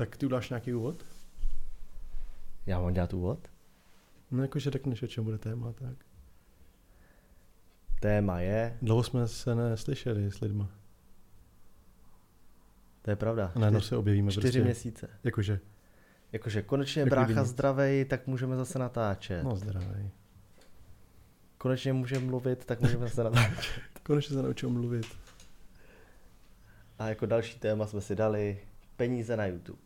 Tak ty udáš nějaký úvod? Já mám dělat úvod? No jakože řekneš, o čem bude téma, tak. Téma je, Dlouho jsme se neslyšeli s lidma. to je pravda, A najednou se objevíme čtyři prostě. měsíce. Jakože, Jakože konečně Takový brácha zdravej, tak můžeme zase natáčet. no zdravý. Konečně můžeme mluvit, tak můžeme zase natáčet. Konečně se naučil mluvit. A jako další téma jsme si dali peníze na YouTube.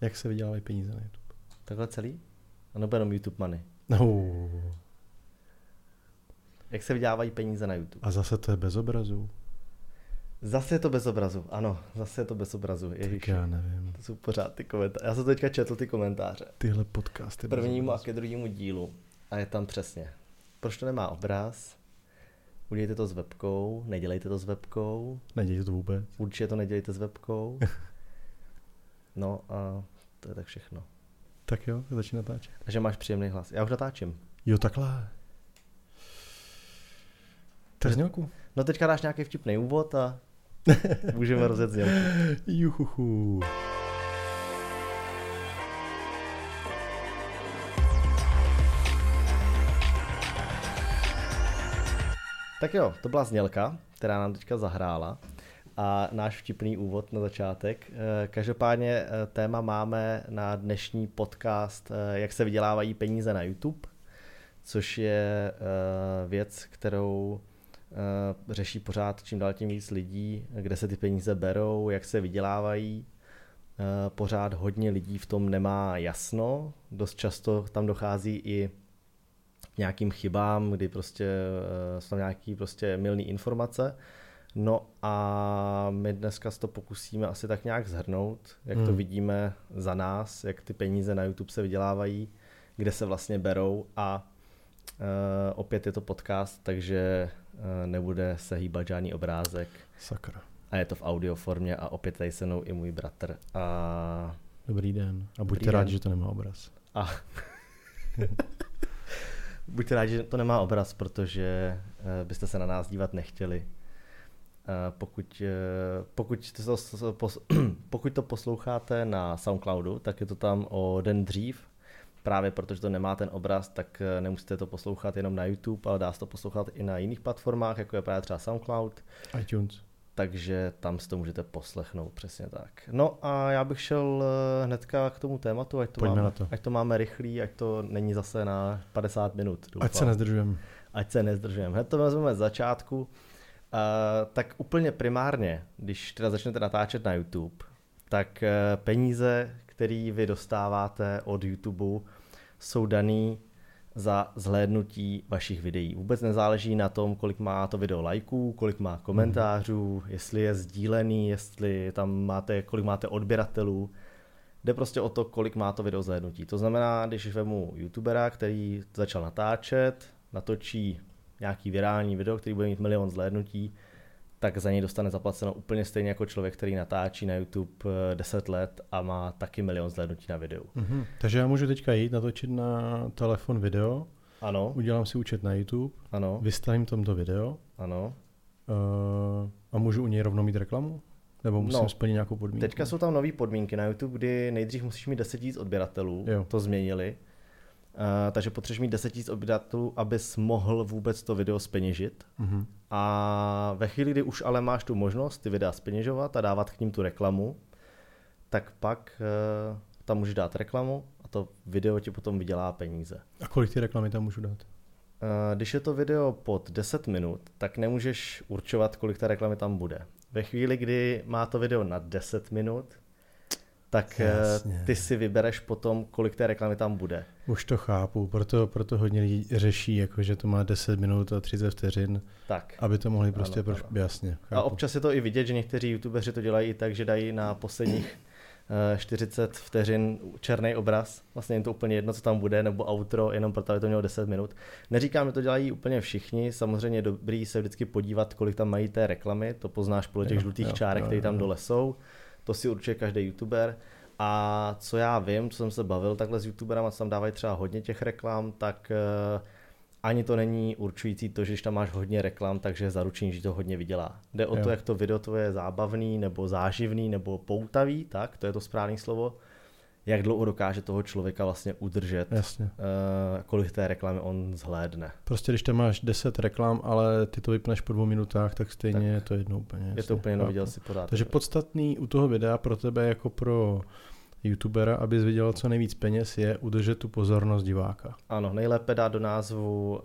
Jak se vydělávají peníze na YouTube? Takhle celý? A nebo jenom YouTube Money. No. Jak se vydělávají peníze na YouTube? A zase to je bez obrazu. Zase je to bez obrazu, ano, zase je to bez obrazu. Tak Ježíš, já nevím. to jsou pořád ty komentáře. Já jsem teďka četl ty komentáře. Tyhle podcasty. Prvnímu a ke druhému dílu. A je tam přesně. Proč to nemá obraz? Udělejte to s webkou, nedělejte to s webkou, Nedělej to vůbec. určitě to nedělejte s webkou. No a to je tak všechno. Tak jo, začni natáčet. Takže máš příjemný hlas. Já už natáčím. Jo, takhle. Je znělku. No teďka dáš nějaký vtipný úvod a můžeme rozjet znělku. Juchuchu. Tak jo, to byla znělka, která nám teďka zahrála. A náš vtipný úvod na začátek. Eh, Každopádně eh, téma máme na dnešní podcast, eh, jak se vydělávají peníze na YouTube, což je věc, kterou řeší pořád čím dál tím víc lidí, kde se ty peníze berou, jak se vydělávají. Pořád hodně lidí v tom nemá jasno, dost často tam dochází i nějakým chybám, kdy prostě eh, jsou tam nějaký prostě milný informace. No a my dneska se to pokusíme asi tak nějak zhrnout, jak to Hmm. vidíme za nás, jak ty peníze na YouTube se vydělávají, kde se vlastně berou a uh, opět je to podcast, takže uh, nebude se hýbat žádný obrázek Sakra. a je to v audio formě a opět tady se mnou i můj bratr a, Dobrý den. A buďte rádi, že to nemá obraz. a buďte rádi, že to nemá obraz, protože eh, byste se na nás dívat nechtěli. Eh, Pokud, eh, pokud, to, pokud to posloucháte na Soundcloudu, tak je to tam o den dřív. Právě protože to nemá ten obraz, tak nemusíte to poslouchat jenom na YouTube, ale dá se to poslouchat i na jiných platformách, jako je právě třeba Soundcloud. iTunes. Takže tam si to můžete poslechnout, přesně tak. No a já bych šel eh, hnedka k tomu tématu, ať to, Pojďme máme, to. ať to máme rychlý, ať to není zase na 50 minut. Doufám. Ať se nezdržujeme. ať se nezdržujeme. Hned to vezmeme z začátku. Uh, tak úplně primárně, když teda začnete natáčet na YouTube, tak uh, peníze, které vy dostáváte od YouTube, jsou daný za zhlédnutí vašich videí. Vůbec nezáleží na tom, kolik má to video lajků, kolik má komentářů, jestli je sdílený, jestli tam máte, kolik máte odběratelů. Jde prostě o to, kolik má to video zhlédnutí. To znamená, když vemu youtubera, který začal natáčet, natočí nějaký virální video, který bude mít milion zhlédnutí, tak za něj dostane zaplaceno úplně stejně jako člověk, který natáčí na YouTube eh, 10 let a má taky milion zhlédnutí na videu. Mhm. Takže já můžu teďka jít natočit na telefon video, Ano, udělám si účet na YouTube, ano, vystavím tomto video ano. uh, a můžu u něj rovnou mít reklamu? Nebo musím No, splnit nějakou podmínku? Teďka jsou tam nové podmínky na YouTube, kdy nejdřív musíš mít 10 000 odběratelů, Jo. to změnili. Uh, takže potřebuješ mít 10 000 odběratelů, abys mohl vůbec to video speněžit. Mhm. A ve chvíli, kdy už ale máš tu možnost ty videa speněžovat a dávat k ním tu reklamu, tak pak uh, tam můžeš dát reklamu a to video ti potom vydělá peníze. A kolik ty reklamy tam můžu dát? Uh, Když je to video pod 10 minut, tak nemůžeš určovat, kolik té reklamy tam bude. Ve chvíli, kdy má to video nad 10 minut, tak eh, Jasně. ty si vybereš potom, kolik té reklamy tam bude. Už to chápu, proto, proto hodně lidí řeší, jako že to má 10 minut a 30 vteřin, Tak. aby to mohli prostě, Ano, proš... ano. jasně. A Chápu. občas je to i vidět, že někteří youtubeři to dělají tak, že dají na posledních eh, 40 vteřin černý obraz. Vlastně jim to úplně jedno, co tam bude, nebo outro, jenom proto, aby to mělo 10 minut. Neříkám, že to dělají úplně všichni. Samozřejmě je dobrý se vždycky podívat, kolik tam mají té reklamy. To poznáš podle těch Jo, žlutých jo, čárek, které tam dole jsou. To si určuje každý youtuber. A co já vím, co jsem se bavil takhle s youtuberama, co tam dávají třeba hodně těch reklam, tak eh, ani to není určující to, že když tam máš hodně reklam, takže zaručení, že to hodně vydělá. Jde o Jo. to, jak to video tvoje je zábavný, nebo záživný, nebo poutavý, tak, to je to správné slovo. Jak dlouho dokáže toho člověka vlastně udržet, Jasně. uh, kolik té reklamy on zhlédne. Prostě když tam máš 10 reklam, ale ty to vypneš po dvou minutách, tak stejně je to jedno úplně. Je to úplně Chápu. viděl si podat. Takže podstatný u toho videa pro tebe jako pro youtubera, abys vydělal co nejvíc peněz, je udržet tu pozornost diváka. Ano, nejlépe dát do názvu, uh,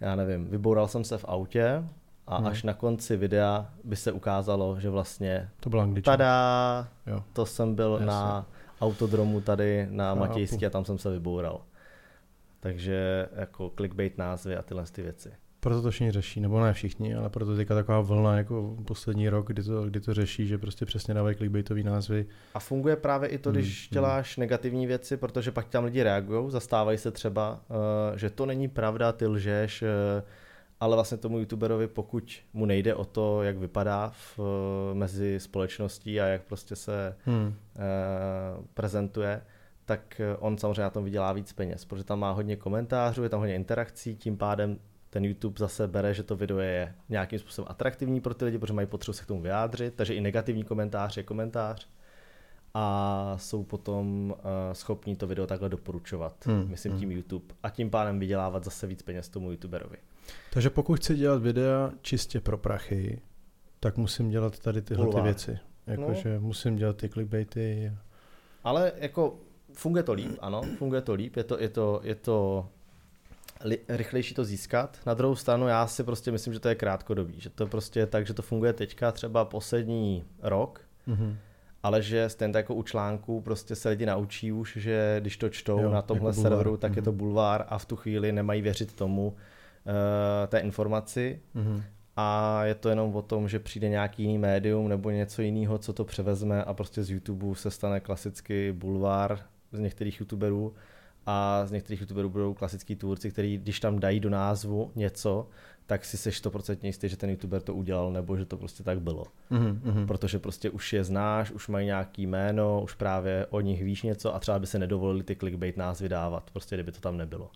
já nevím, vyboural jsem se v autě a Hmm. až na konci videa by se ukázalo, že vlastně To byla angličtina. tada, Jo. to jsem byl Jasně. na autodromu tady na. Matějský a tam jsem se vyboural. Takže jako clickbait názvy a tyhle ty věci. Proto to všichni řeší, nebo ne všichni, ale proto teďka taková vlna jako poslední rok, kdy to, kdy to řeší, že prostě přesně dávají clickbaitový názvy. A funguje právě i to, když Hmm, děláš negativní věci, protože pak tam lidi reagují, zastávají se třeba, eh, že to není pravda, ty lžeš, eh, ale vlastně tomu youtuberovi, pokud mu nejde o to, jak vypadá v, mezi společností a jak prostě se Hmm. eh, prezentuje, tak eh, on samozřejmě na tom vydělá víc peněz, protože tam má hodně komentářů, je tam hodně interakcí, tím pádem ten YouTube zase bere, že to video je nějakým způsobem atraktivní pro ty lidi, protože mají potřebu se k tomu vyjádřit, takže i negativní komentář je komentář a jsou potom uh, schopní to video takhle doporučovat, Hmm, hmm, myslím hmm. tím YouTube a tím pádem vydělávat zase víc peněz tomu YouTuberovi. Takže pokud chci dělat videa čistě pro prachy, tak musím dělat tady tyhle ty věci. No. Jakože musím dělat ty clickbaity. Ale jako funguje to líp, ano, funguje to líp, je to, je to, je to li, rychlejší to získat. Na druhou stranu já si prostě myslím, že to je krátkodobý, že to prostě je tak, že to funguje teďka třeba poslední rok, Mhm. ale že stejně jako u článků prostě se lidi naučí už, že když to čtou Jo, na tomhle jako bulvár. serveru, tak je to Mhm. bulvár a v tu chvíli nemají věřit tomu té informaci Mhm. a je to jenom o tom, že přijde nějaký jiný médium nebo něco jiného, co to převezme a prostě z YouTube se stane klasický bulvár z některých youtuberů a z některých youtuberů budou klasický tvůrci, který když tam dají do názvu něco, tak si seš 100% jistý, že ten youtuber to udělal nebo že to prostě tak bylo. Mhm. Mhm. Protože prostě už je znáš, už mají nějaký jméno, už právě o nich víš něco a třeba by se nedovolili ty clickbait názvy dávat, prostě kdyby to tam nebylo.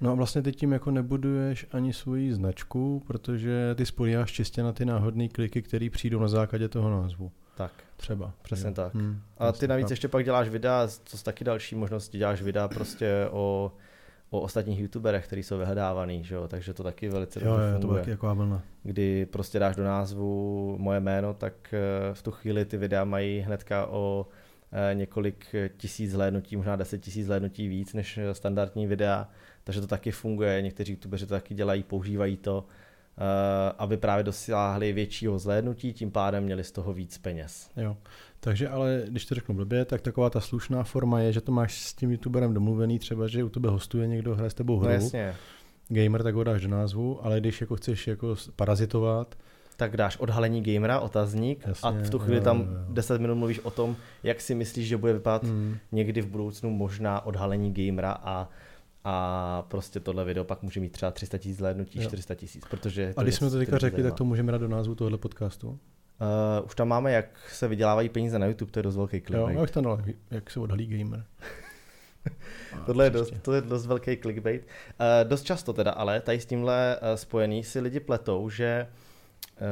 No a vlastně ty tím jako nebuduješ ani svoji značku, protože ty spolíháš čistě na ty náhodné kliky, které přijdou na základě toho názvu. Tak. Třeba. Přesně Jo. tak. Hmm, A ty jasně, navíc chápu. ještě pak děláš videa, co jsou taky další možnosti, děláš videa prostě o, o ostatních youtuberech, který jsou vyhledávaný, že jo? takže to taky velice Jo, dobře jo, to funguje. taky jako vlna. Kdy prostě dáš do názvu moje jméno, tak eh, v tu chvíli ty videa mají hnedka o eh, několik tisíc zhlédnutí, možná deset tisíc zhlédnutí víc než standardní videa, takže to taky funguje, někteří youtubeři to taky dělají, používají to, aby právě dosáhli většího zhlédnutí, tím pádem měli z toho víc peněz. Jo. Takže ale, když to řeknu blbě, tak taková ta slušná forma je, že to máš s tím youtuberem domluvený, třeba, že u tebe hostuje někdo, hraje s tebou hru, No jasně, gamer, tak ho dáš do názvu, ale když jako chceš jako parazitovat, tak dáš odhalení gamera, otazník Jasně, a v tu chvíli jo, tam jo. 10 minut mluvíš o tom, jak si myslíš, že bude vypadat mm, někdy v budoucnu možná odhalení gamera a a prostě tohle video pak může mít třeba 300 tisíc zhlédnutí, Jo. 400 tisíc, protože... to a když jsme to teďka řekli, zajímá. tak to můžeme dát do názvu tohoto podcastu. Uh, už tam máme, jak se vydělávají peníze na YouTube, to je dost velký Jo, clickbait. jak, to dal, jak se odhalí gamer. Tohle je, dost, to je dost velký clickbait. Uh, dost často teda, ale tady s tímhle uh, spojený si lidi pletou, že uh,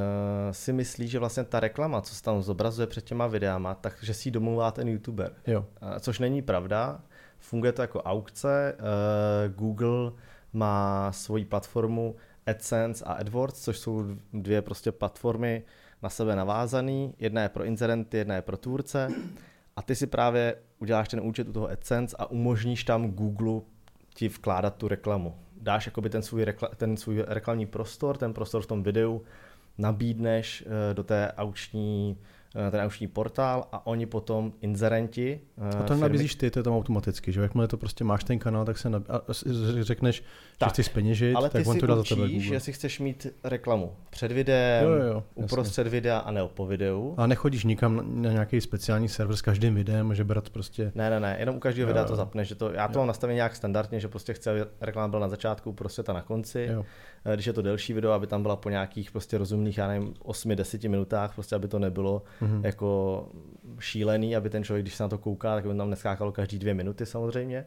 si myslí, že vlastně ta reklama, co se tam zobrazuje před těma videama, takže si ji domluvá ten youtuber. Jo, Uh, což není pravda. Funguje to jako aukce. Uh, Google má svoji platformu AdSense a AdWords, což jsou dvě prostě platformy na sebe navázané. Jedna je pro inzerenty, jedna je pro tvůrce. A ty si právě uděláš ten účet u toho AdSense a umožníš tam Google ti vkládat tu reklamu. Dáš jakoby ten svůj, rekla, ten svůj reklamní prostor, ten prostor v tom videu, nabídneš eh, do té auční, eh, ten auční portál a oni potom inzerenti eh, a to nabízíš ty, to je tam automaticky, že jakmile to prostě máš ten kanál, tak se nab... a řekneš, že Tak, chceš peněžit, ale tak on si to dá za tebe Google. jestli chceš mít reklamu před videem, Jo, jo, jo, jasně. uprostřed videa a ne po videu. A nechodíš nikam na, nějaký speciální server s každým videem, že brat prostě... Ne, ne, ne, jenom u každého videa jo. to zapneš, že to, já to Jo. mám nastavené nějak standardně, že prostě chci, aby reklama byla na začátku, uprostřed a na konci. Jo. Eh, Když je to delší video, aby tam byla po nějakých prostě rozumných, já nevím, 8-10 minutách, prostě aby to nebylo Mhm. jako šílený, aby ten člověk, když se na to kouká, tak by tam neskákalo každý dvě minuty samozřejmě.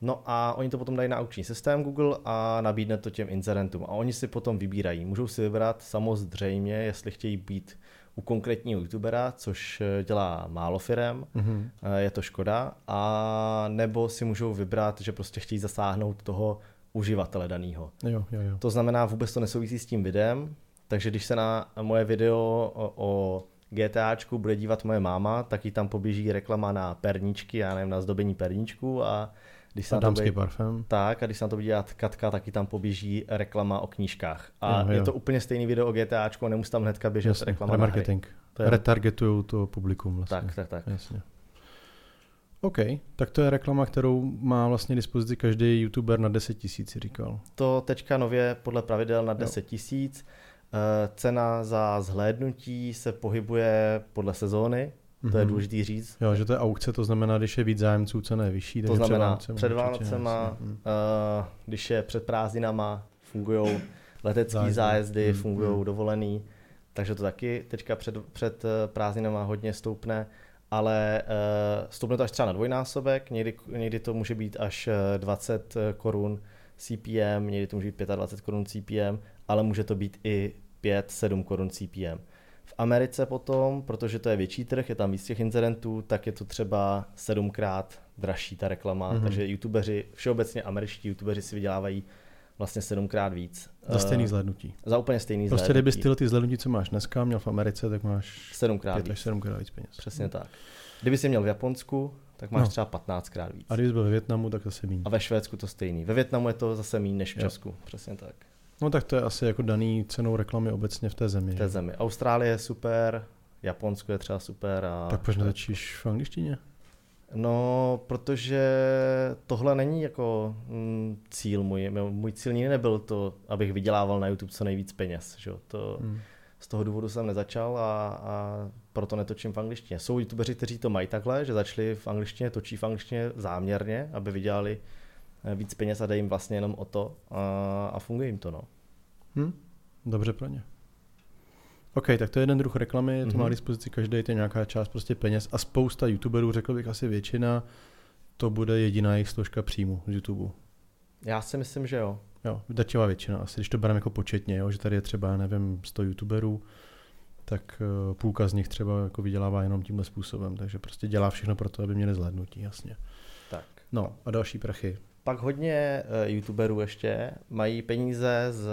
No a oni to potom dají na aukční systém Google a nabídne to těm inzerentům. A oni si potom vybírají. Můžou si vybrat samozřejmě, jestli chtějí být u konkrétního youtubera, což eh, dělá málo firem, mm-hmm. je to škoda, a nebo si můžou vybrat, že prostě chtějí zasáhnout toho uživatele daného. Jo, jo, jo. To znamená, vůbec to nesouvisí s tím videem, takže když se na moje video o, o GTAčku bude dívat moje máma, tak jí tam poběží reklama na perničky, já nevím, na zdobení perničku a když se a dámský bude, parfém. Tak, a když se na to bude dělat Katka, tak tam poběží reklama o knížkách. A jo, jo. je to úplně stejný video o GTAčku nemusí tam hnedka běžet Jasně, reklama remarketing. To je... Retargetují to publikum vlastně. Tak, tak, tak. Jasně. OK, tak to je reklama, kterou má vlastně dispozici každý youtuber na 10 tisíc, říkal. To teďka nově podle pravidel na 10 tisíc. Eh, cena za zhlédnutí se pohybuje podle sezóny, to mm-hmm. je mhm. důležité říct. Jo, že to je aukce, to znamená, když je víc zájemců, cena je vyšší. To znamená, před Vánocema, uh, když je před prázdninama, fungují letecké zájezdy, zájezdy mm-hmm. fungují dovolený, takže to taky teďka před, před eh, prázdninama hodně stoupne, ale uh, stoupne to až třeba na dvojnásobek, někdy, někdy to může být až 20 korun CPM, někdy to může být 25 korun CPM, ale může to být i 5-7 korun CPM. V Americe potom, protože to je větší trh, je tam víc těch incidentů, tak je to třeba sedmkrát dražší ta reklama, mm-hmm. takže youtubeři, všeobecně američtí youtubeři si vydělávají vlastně sedmkrát víc. Za stejný zhlednutí. Za úplně stejný Prostě zhlednutí. kdyby styl ty zhlednutí, co máš dneska, měl v Americe, tak máš sedmkrát víc. sedmkrát víc peněz. Přesně tak. Kdyby jsi měl v Japonsku, tak máš no. třeba 15krát víc. A když byl ve Větnamu, tak zase méně. A ve Švédsku to stejný. Ve Větnamu je to zase méně než v Česku. Jo. Přesně tak. No tak to je asi jako daný cenou reklamy obecně v té zemi. V té zemi. Austrálie je super, Japonsko je třeba super. A tak proč netočíš v angličtině? No, protože tohle není jako mm, cíl můj. Můj cíl nikdy nebyl to, abych vydělával na YouTube co nejvíc peněz. Že? To, hmm. Z toho důvodu jsem nezačal a, a proto netočím v angličtině. Jsou youtubeři, kteří to mají takhle, že začali v angličtině, točí v angličtině záměrně, aby vydělali Eh, víc peněz a dej jim vlastně jenom o to a, a funguje jim to. No. Hm? Dobře pro ně. OK, tak to je jeden druh reklamy, mm-hmm. to má k mhm. dispozici každý, to je nějaká část prostě peněz a spousta youtuberů, řekl bych asi většina, to bude jediná jejich složka příjmu z YouTube. Já si myslím, že jo. Jo, dačová většina asi, když to bereme jako početně, jo, že tady je třeba, nevím, 100 youtuberů, tak uh, půlka z nich třeba jako vydělává jenom tímhle způsobem, takže prostě dělá všechno pro to, aby měli zhlédnutí, jasně. Tak. No a další prachy. Pak hodně uh, youtuberů ještě mají peníze z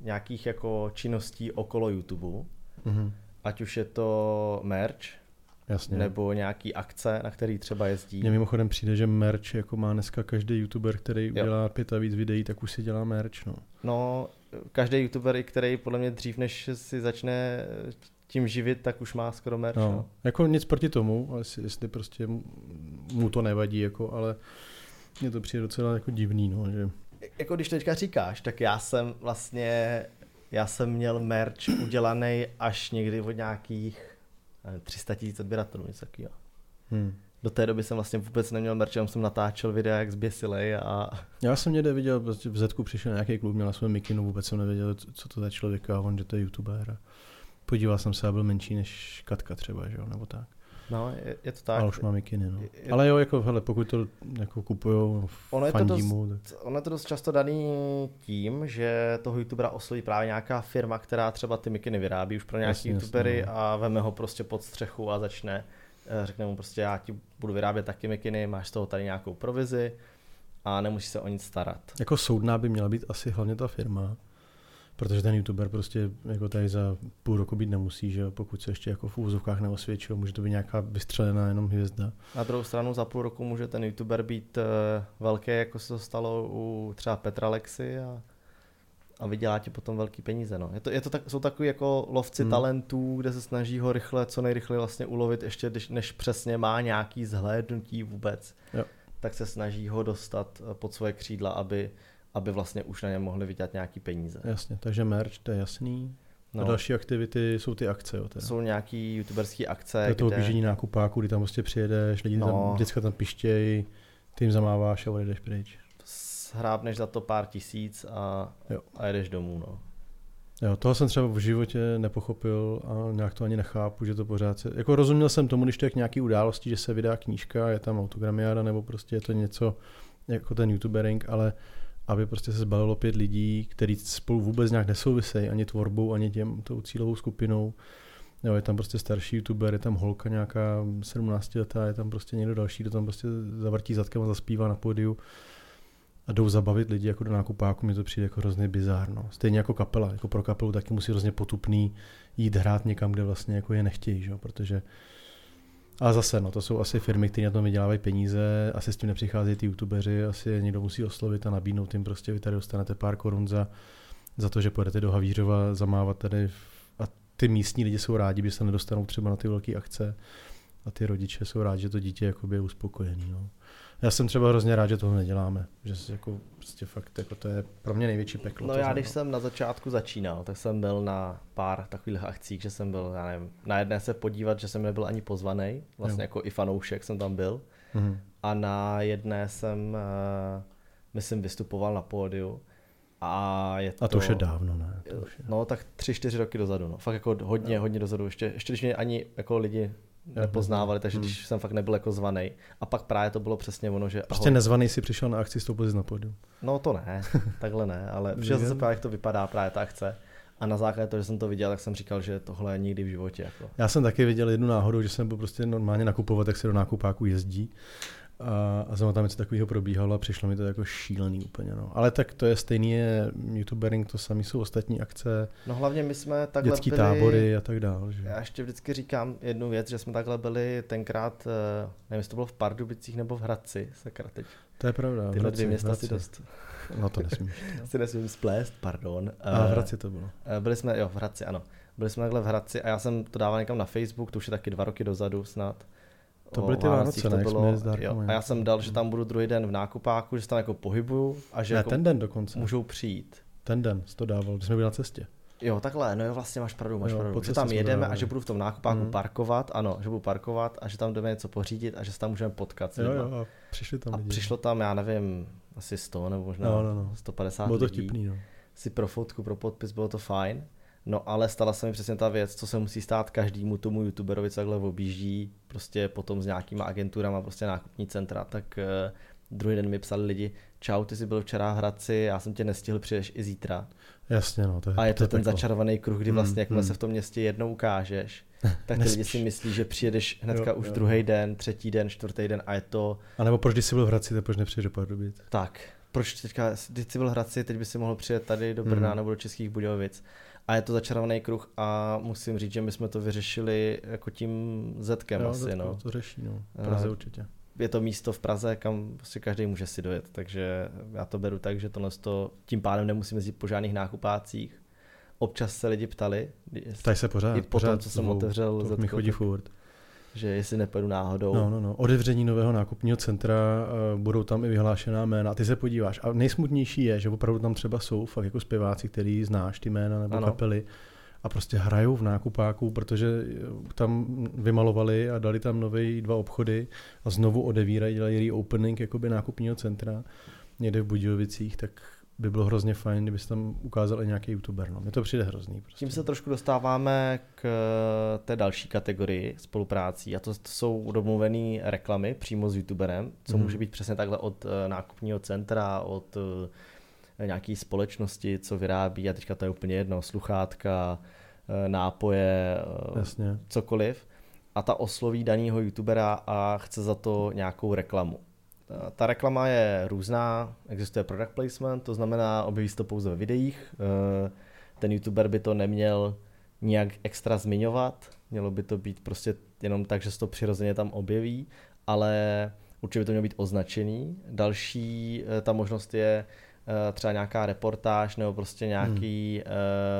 nějakých jako činností okolo YouTube. Mm-hmm. Ať už je to merch, Jasně. nebo nějaký akce, na který třeba jezdí. Mně mimochodem přijde, že merch jako má dneska každý youtuber, který jo. dělá pět a víc videí, tak už si dělá merch. No, no každý youtuber, který podle mě dřív, než si začne tím živit, tak už má skoro merch. No. No. Jako nic proti tomu, jestli, jestli prostě mu to nevadí, jako, ale mně to přijde docela jako divný, no, že... Jako když teďka říkáš, tak já jsem vlastně, já jsem měl merch udělaný až někdy od nějakých 300 tisíc odběratelů, něco takového. Hmm. Do té doby jsem vlastně vůbec neměl merch, jenom jsem natáčel videa jak zběsilej a... Já jsem někde viděl, prostě v Zetku přišel nějaký klub, měl jsem mikinu, vůbec jsem nevěděl, co to za člověka a on, že to je youtuber. Podíval jsem se a byl menší než Katka třeba, že jo, nebo tak. No, je, je to tak. Ale už mám mikiny, no. Je, Ale jo, jako, hele, pokud to jako kupujou ono je, to dost, tak... ono je to dost často daný tím, že toho youtubera osloví právě nějaká firma, která třeba ty mikiny vyrábí už pro nějaký jasně, youtubery jasně, no. a veme ho prostě pod střechu a začne, eh, řekne mu prostě já ti budu vyrábět taky mikiny, máš z toho tady nějakou provizi a nemusíš se o nic starat. Jako soudná by měla být asi hlavně ta firma, Protože ten youtuber prostě jako tady za půl roku být nemusí, že pokud se ještě jako v úvozovkách neosvědčil, může to být nějaká vystřelená jenom hvězda. Na druhou stranu za půl roku může ten youtuber být uh, velký, jako se to stalo u třeba Petra Lexy a, a vydělá ti potom velký peníze. No. Je to, je to tak, jsou takový jako lovci hmm. talentů, kde se snaží ho rychle, co nejrychleji vlastně ulovit, ještě než, než přesně má nějaký zhlédnutí vůbec. Jo. Tak se snaží ho dostat eh, pod svoje křídla, aby aby vlastně už na ně mohli vydělat nějaký peníze. Jasně, takže merch, to je jasný. No. A další aktivity jsou ty akce, jo? Teda. Jsou nějaký youtuberské akce. To je toho kde... běžení nákupáku, kdy tam prostě přijedeš, lidi no. tam vždycky tam pištějí, ty jim zamáváš a odejdeš pryč. Hrábneš za to pár tisíc a, jo. a jedeš domů, no. Jo, toho jsem třeba v životě nepochopil a nějak to ani nechápu, že to pořád se... Jako rozuměl jsem tomu, když to je k nějaký události, že se vydá knížka, je tam autogramiáda, nebo prostě je to něco, jako ten youtubering, ale aby prostě se zbalilo pět lidí, kteří spolu vůbec nějak nesouvisejí ani tvorbou, ani těm, tou cílovou skupinou. Jo, je tam prostě starší youtuber, je tam holka nějaká 17 letá, je tam prostě někdo další, kdo tam prostě zavrtí zadkem a zaspívá na pódiu a jdou zabavit lidi jako do nákupáku, mi to přijde jako hrozně bizárno. Stejně jako kapela, jako pro kapelu taky musí hrozně potupný jít hrát někam, kde vlastně jako je nechtějí, že? protože a zase, no, to jsou asi firmy, které na tom vydělávají peníze, asi s tím nepřicházejí ty youtubeři, asi je někdo musí oslovit a nabídnout jim prostě, vy tady dostanete pár korun za, za to, že pojedete do Havířova zamávat tady a ty místní lidi jsou rádi, by se nedostanou třeba na ty velké akce a ty rodiče jsou rádi, že to dítě jakoby je uspokojený. No. Já jsem třeba hrozně rád, že toho neděláme, že si jako prostě fakt, jako to je pro mě největší peklo. No já, když jsem na začátku začínal, tak jsem byl na pár takových akcích, že jsem byl, já nevím, na jedné se podívat, že jsem nebyl ani pozvaný, vlastně jo. jako i fanoušek jsem tam byl. Mm-hmm. A na jedné jsem, uh, myslím, vystupoval na pódiu. A, je to, a to už je dávno, ne? To už je. No tak tři, čtyři roky dozadu, no. Fakt jako hodně, no. hodně dozadu. Ještě, ještě když mě ani jako lidi nepoznávali, takže hmm. když jsem fakt nebyl jako zvaný. A pak právě to bylo přesně ono, že... Prostě ahoj. nezvaný si přišel na akci s tou na pódium. No to ne, takhle ne, ale přišel jsem se právě, jak to vypadá právě ta akce. A na základě toho, že jsem to viděl, tak jsem říkal, že tohle je nikdy v životě. Jako. Já jsem taky viděl jednu náhodu, že jsem byl prostě normálně nakupovat, jak se do nákupáku jezdí. A, a zrovna tam něco takového probíhalo a přišlo mi to jako šílený úplně. No. Ale tak to je stejný je youtubering, to samý jsou ostatní akce. No hlavně my jsme takhle dětský byli, tábory a tak dále. Že? Já ještě vždycky říkám jednu věc, že jsme takhle byli tenkrát, eh, nevím, jestli to bylo v Pardubicích nebo v Hradci, sakra teď. To je pravda. Tyhle dvě města si dost... No to nesmíš. Si nesmím splést, pardon. A v Hradci to bylo. Eh, byli jsme, jo, v Hradci, ano. Byli jsme takhle v Hradci a já jsem to dával někam na Facebook, to už je taky dva roky dozadu snad. To byly ty Vánoce, to bylo, jo. A já jsem dal, že tam budu druhý den v nákupáku, že se tam jako pohybuju a že ne, jako ten den dokonce. můžou přijít. Ten den jsi to dával, když jsme byli na cestě. Jo, takhle, no jo, vlastně máš pravdu, máš jo, pravdu. Že tam jedeme a že budu v tom nákupáku mm. parkovat, ano, že budu parkovat a že tam jdeme něco pořídit a že se tam můžeme potkat. Jo, jo, a přišli tam a lidi. přišlo tam, já nevím, asi 100 nebo možná no, no, no. 150 Bylo to lidí. vtipný, no. Si pro fotku, pro podpis, bylo to fajn. No ale stala se mi přesně ta věc, co se musí stát každému tomu youtuberovi, co takhle objíždí, prostě potom s nějakýma agenturama, prostě nákupní centra, tak uh, druhý den mi psali lidi, čau, ty jsi byl včera v Hradci, já jsem tě nestihl, přijdeš i zítra. Jasně, no. To je, a je to, to ten peklo. začarovaný kruh, kdy vlastně, jakmile hmm. se v tom městě jednou ukážeš, tak ty lidi si myslí, že přijedeš hnedka jo, už jo. druhý den, třetí den, čtvrtý den a je to... A nebo proč, když jsi byl v Hradci, tak proč nepřijdeš do Pardubic? Tak, proč teďka, když jsi byl v Hradci, teď by si mohl přijet tady do Brna hmm. nebo do Českých Budějovic. A je to začarovaný kruh a musím říct, že my jsme to vyřešili jako tím zetkem jo, asi. Zetko, no. to řeší, no. Praze určitě. Je to místo v Praze, kam prostě každý může si dojet, takže já to beru tak, že tohle to, tím pádem nemusíme jezdit po žádných nákupácích. Občas se lidi ptali. Ptají se pořád. I po pořád tom, co jsem otevřel to mi chodí furt že jestli nepojedu náhodou. No, no, no. Odevření nového nákupního centra, uh, budou tam i vyhlášená jména. Ty se podíváš. A nejsmutnější je, že opravdu tam třeba jsou fakt jako zpěváci, který znáš ty jména nebo ano. kapely a prostě hrajou v nákupáku, protože tam vymalovali a dali tam nové dva obchody a znovu odevírají, dělají reopening jakoby nákupního centra někde v Budějovicích, tak by bylo hrozně fajn, kdyby se tam ukázal i nějaký youtuber. No. Mně to přijde hrozný. Prostě. Tím se trošku dostáváme k eh, té další kategorii spoluprácí a to, to jsou domluvené reklamy přímo s youtuberem, co hmm. může být přesně takhle od eh, nákupního centra, od eh, nějaký společnosti, co vyrábí a teďka to je úplně jedno, sluchátka, nápoje, Jasně. cokoliv a ta osloví daného youtubera a chce za to nějakou reklamu. Ta reklama je různá, existuje product placement, to znamená, objeví se to pouze ve videích. Eh, ten youtuber by to neměl nějak extra zmiňovat, mělo by to být prostě jenom tak, že se to přirozeně tam objeví, ale určitě by to mělo být označený. Další eh, ta možnost je třeba nějaká reportáž nebo prostě nějaký hmm.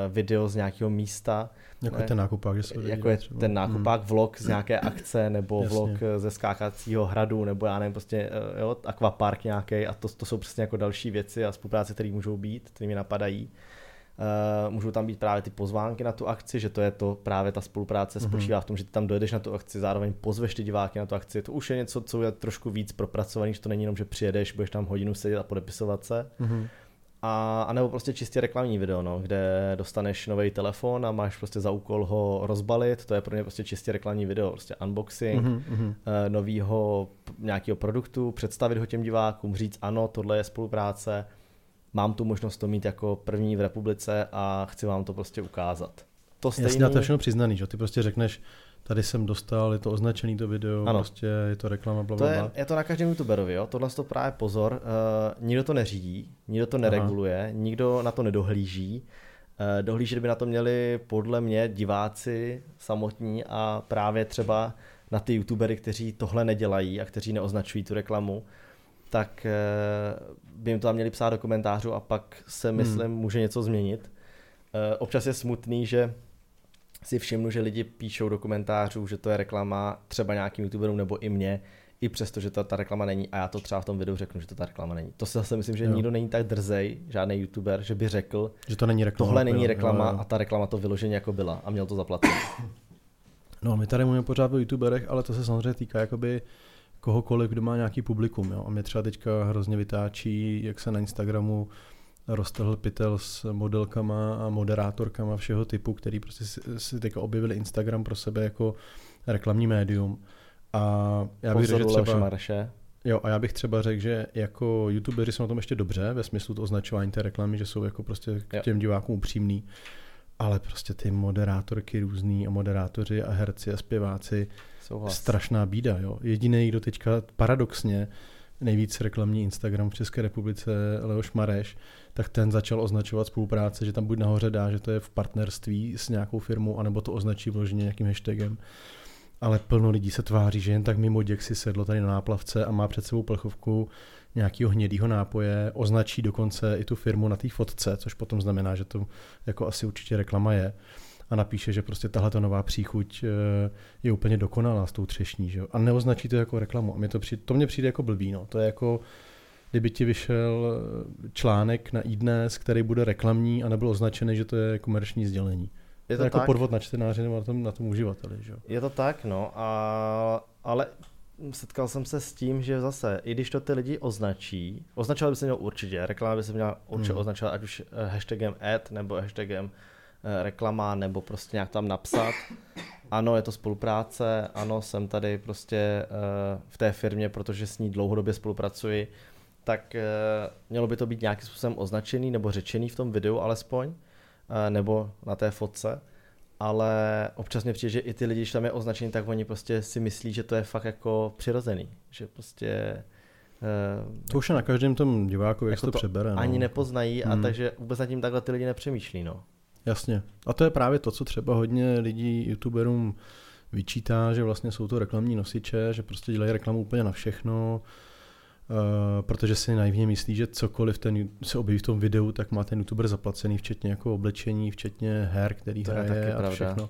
uh, video z nějakého místa. Jako ne? ten nákupák, že se Jako je třeba. ten nákupák, hmm. vlog z nějaké akce nebo Jasně. vlog ze skákacího hradu nebo já nevím, prostě jo, akvapark nějaký a to, to jsou přesně jako další věci a spolupráce, které můžou být, které mi napadají. Uh, můžou tam být právě ty pozvánky na tu akci, že to je to právě ta spolupráce mm-hmm. spočívá v tom, že ty tam dojedeš na tu akci, zároveň pozveš ty diváky na tu akci. To už je něco, co je trošku víc propracovaný, že to není jenom, že přijedeš, budeš tam hodinu sedět a podepisovat se. Mm-hmm. a, a nebo prostě čistě reklamní video, no, kde dostaneš nový telefon a máš prostě za úkol ho rozbalit, to je pro mě prostě čistě reklamní video, prostě unboxing mm-hmm. uh, novýho nějakého produktu, představit ho těm divákům, říct ano, tohle je spolupráce, mám tu možnost to mít jako první v republice a chci vám to prostě ukázat. To stejný... Jasně, to je všechno přiznaný, že ty prostě řekneš, tady jsem dostal, je to označený to video, ano. prostě je to reklama, bla, bla, bla. To je, je to na každém youtuberovi, jo? tohle to právě pozor, uh, nikdo to neřídí, nikdo to nereguluje, Aha. nikdo na to nedohlíží, uh, dohlížet by na to měli podle mě diváci samotní a právě třeba na ty youtubery, kteří tohle nedělají a kteří neoznačují tu reklamu, tak uh, by jim to tam měli psát do komentářů a pak se, hmm. myslím, hmm. může něco změnit. Uh, občas je smutný, že si všimnu, že lidi píšou do komentářů, že to je reklama třeba nějakým youtuberům nebo i mě, i přesto, že to ta reklama není a já to třeba v tom videu řeknu, že to ta reklama není. To si zase myslím, že jo. nikdo není tak drzej, žádný youtuber, že by řekl, že to není reklama. Tohle není reklama jo, jo. a ta reklama to vyloženě jako byla a měl to zaplatit. No, my tady mluvíme pořád o youtuberech, ale to se samozřejmě týká jakoby kohokoliv, kdo má nějaký publikum. Jo? A mě třeba teďka hrozně vytáčí, jak se na Instagramu roztrhl pytel s modelkama a moderátorkama všeho typu, který prostě si, teďka objevili Instagram pro sebe jako reklamní médium. A já bych řekl, že třeba... Jo, a já bych třeba řekl, že jako youtuberi jsou na tom ještě dobře, ve smyslu to označování té reklamy, že jsou jako prostě k těm divákům upřímný, ale prostě ty moderátorky různý a moderátoři a herci a zpěváci, Souhlas. strašná bída, jo. Jediný, kdo teďka paradoxně nejvíc reklamní Instagram v České republice, Leoš Mareš, tak ten začal označovat spolupráce, že tam buď nahoře dá, že to je v partnerství s nějakou firmou, anebo to označí vloženě nějakým hashtagem. Ale plno lidí se tváří, že jen tak mimo děk si sedlo tady na náplavce a má před sebou plechovku nějakého hnědého nápoje, označí dokonce i tu firmu na té fotce, což potom znamená, že to jako asi určitě reklama je a napíše, že prostě tahle nová příchuť eh, je úplně dokonalá s tou třešní, že? a neoznačí to jako reklamu. A mě to, přijde, to mě přijde jako blbý, no. to je jako kdyby ti vyšel eh, článek na iDnes, který bude reklamní a nebyl označený, že to je komerční sdělení. Je to, to je jako tak. podvod na čtenáři nebo na tom, na tom uživateli. Že? Je to tak, no, a, ale setkal jsem se s tím, že zase, i když to ty lidi označí, označovat by se měl určitě, reklama by se měla určitě hmm. označovat ať už eh, hashtagem ad nebo hashtagem reklama, nebo prostě nějak tam napsat. Ano, je to spolupráce, ano, jsem tady prostě v té firmě, protože s ní dlouhodobě spolupracuji, tak eh, mělo by to být nějakým způsobem označený nebo řečený v tom videu alespoň, eh, nebo na té fotce, ale občas mě přijde, že i ty lidi, když tam je označený, tak oni prostě si myslí, že to je fakt jako přirozený, že prostě eh, to už je na každém tom diváku, jak jako to, to přebere. No. Ani nepoznají hmm. a takže vůbec nad tím takhle ty lidi nepřemýšlí. No. Jasně. A to je právě to, co třeba hodně lidí, youtuberům vyčítá, že vlastně jsou to reklamní nosiče, že prostě dělají reklamu úplně na všechno, Uh, protože si naivně myslí, že cokoliv ten se objeví v tom videu, tak má ten youtuber zaplacený, včetně jako oblečení, včetně her, který to hraje je a pravda. všechno.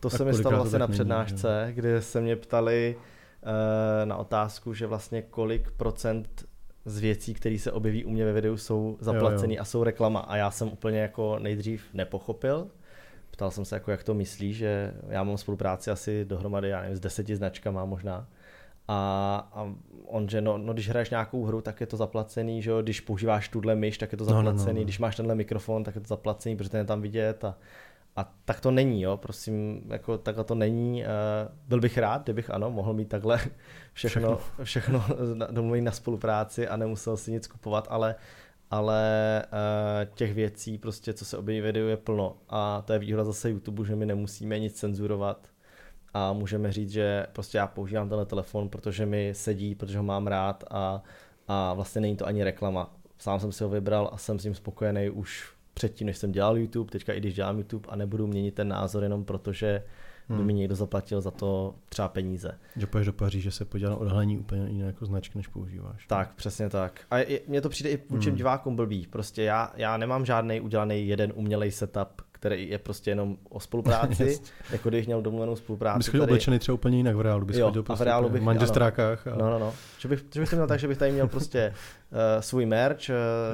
To se mi stalo vlastně na přednášce, není, kdy se mě ptali uh, na otázku, že vlastně kolik procent z věcí, které se objeví u mě ve videu, jsou zaplacený jo, jo. a jsou reklama. A já jsem úplně jako nejdřív nepochopil. Ptal jsem se, jako jak to myslí, že já mám spolupráci asi dohromady, já nevím, s deseti značkama možná a, a on, že no, no, když hraješ nějakou hru, tak je to zaplacený, že jo? když používáš tuhle myš, tak je to zaplacený, no, no, no, no. když máš tenhle mikrofon, tak je to zaplacený, protože ten je tam vidět a, a tak to není, jo, prosím, jako takhle to není. Uh, byl bych rád, kdybych ano, mohl mít takhle všechno, všechno, domluvit na spolupráci a nemusel si nic kupovat, ale ale uh, těch věcí, prostě, co se objeví videu, je plno. A to je výhoda zase YouTube, že my nemusíme nic cenzurovat a můžeme říct, že prostě já používám tenhle telefon, protože mi sedí, protože ho mám rád a, a vlastně není to ani reklama. Sám jsem si ho vybral a jsem s ním spokojený už předtím, než jsem dělal YouTube, teďka i když dělám YouTube a nebudu měnit ten názor jenom protože hmm. by mi někdo zaplatil za to třeba peníze. Že půjdeš do Paříže se podívat na odhalení úplně jiné jako značky, než používáš. Tak, přesně tak. A mně to přijde i vůči hmm. divákům blbý. Prostě já, já nemám žádný udělaný jeden umělej setup, který je prostě jenom o spolupráci, jako když měl domluvenou spolupráci. Bys chodil oblečený třeba úplně jinak v reálu, bys jo, chodil prostě v reálu bych, v manžestrákách. A... No, no, no. Že bych, že bych to měl tak, že bych tady měl prostě uh, svůj merch,